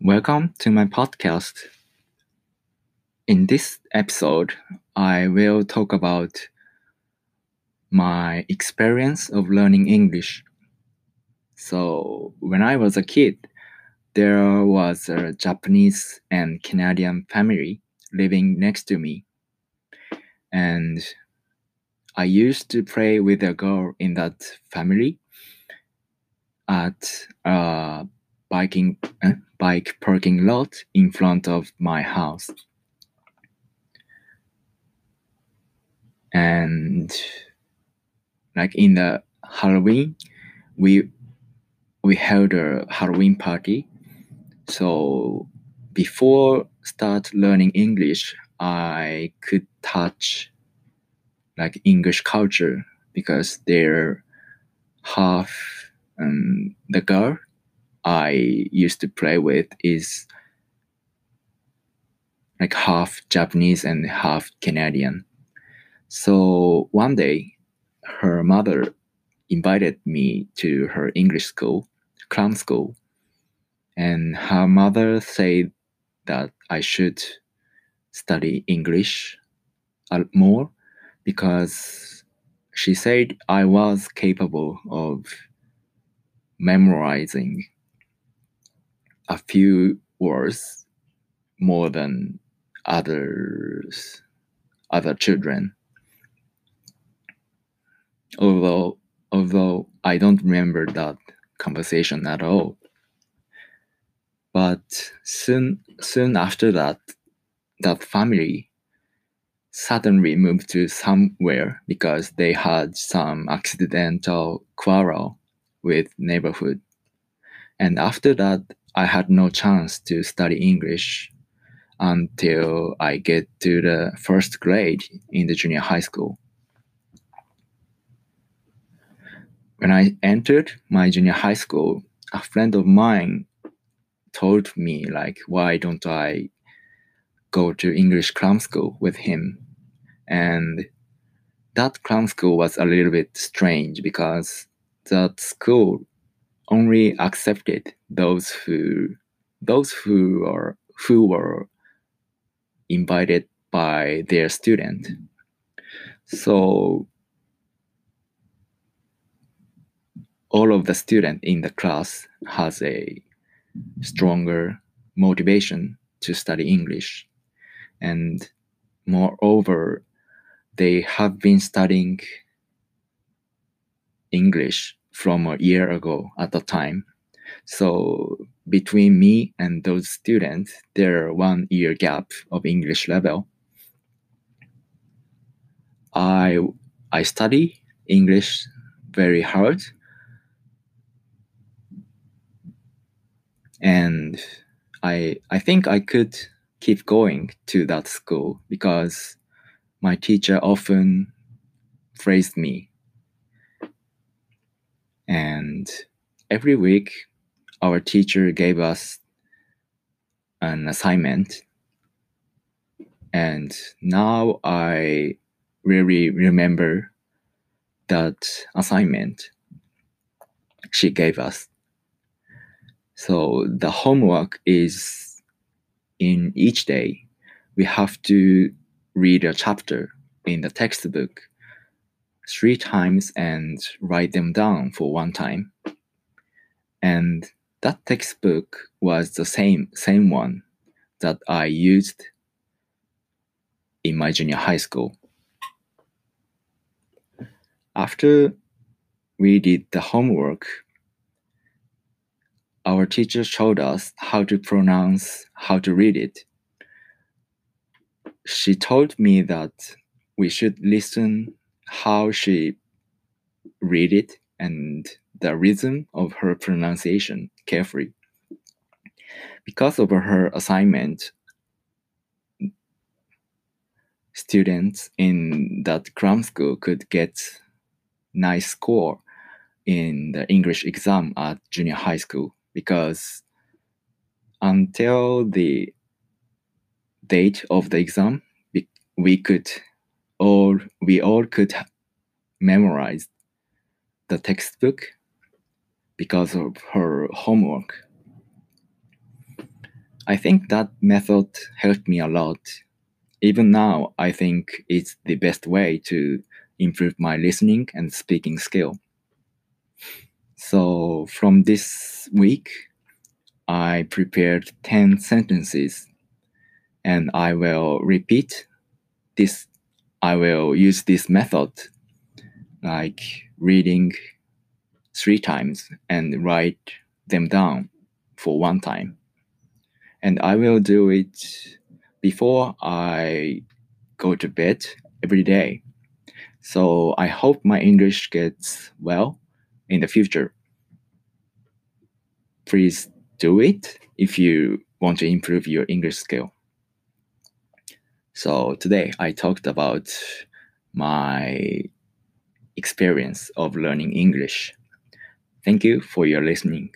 Welcome to my podcast. In this episode, I will talk about my experience of learning English. So, when I was a kid, there was a Japanese and Canadian family living next to me. And I used to play with a girl in that family at a biking eh, bike parking lot in front of my house. And like in the Halloween, we we held a Halloween party. So before start learning English, I could touch like English culture because they're half um, the girl I used to play with is like half Japanese and half Canadian. So one day, her mother invited me to her English school, clown school, and her mother said that I should study English more because she said I was capable of memorizing a few words more than others other children. Although although i don't remember that conversation at all. But soon soon after that that family suddenly moved to somewhere because they had some accidental quarrel with neighborhood. And after that I had no chance to study English until I get to the first grade in the junior high school. When I entered my junior high school, a friend of mine told me like why don't I go to English cram school with him? And that cram school was a little bit strange because that school only accepted those who those who are who were invited by their student. So all of the student in the class has a stronger motivation to study English. And moreover, they have been studying English from a year ago at the time. So between me and those students, there are one year gap of English level. I I study English very hard and I I think I could keep going to that school because my teacher often praised me and every week, our teacher gave us an assignment. And now I really remember that assignment she gave us. So the homework is in each day, we have to read a chapter in the textbook three times and write them down for one time. And that textbook was the same same one that I used in my junior high school. After we did the homework, our teacher showed us how to pronounce, how to read it. She told me that we should listen how she read it and the rhythm of her pronunciation carefully. Because of her assignment, students in that cram school could get nice score in the English exam at junior high school because until the date of the exam, we could all we all could memorize the textbook because of her homework. I think that method helped me a lot. Even now, I think it's the best way to improve my listening and speaking skill. So, from this week, I prepared 10 sentences and I will repeat this. I will use this method like reading three times and write them down for one time. And I will do it before I go to bed every day. So I hope my English gets well in the future. Please do it if you want to improve your English skill. So today I talked about my experience of learning English. Thank you for your listening.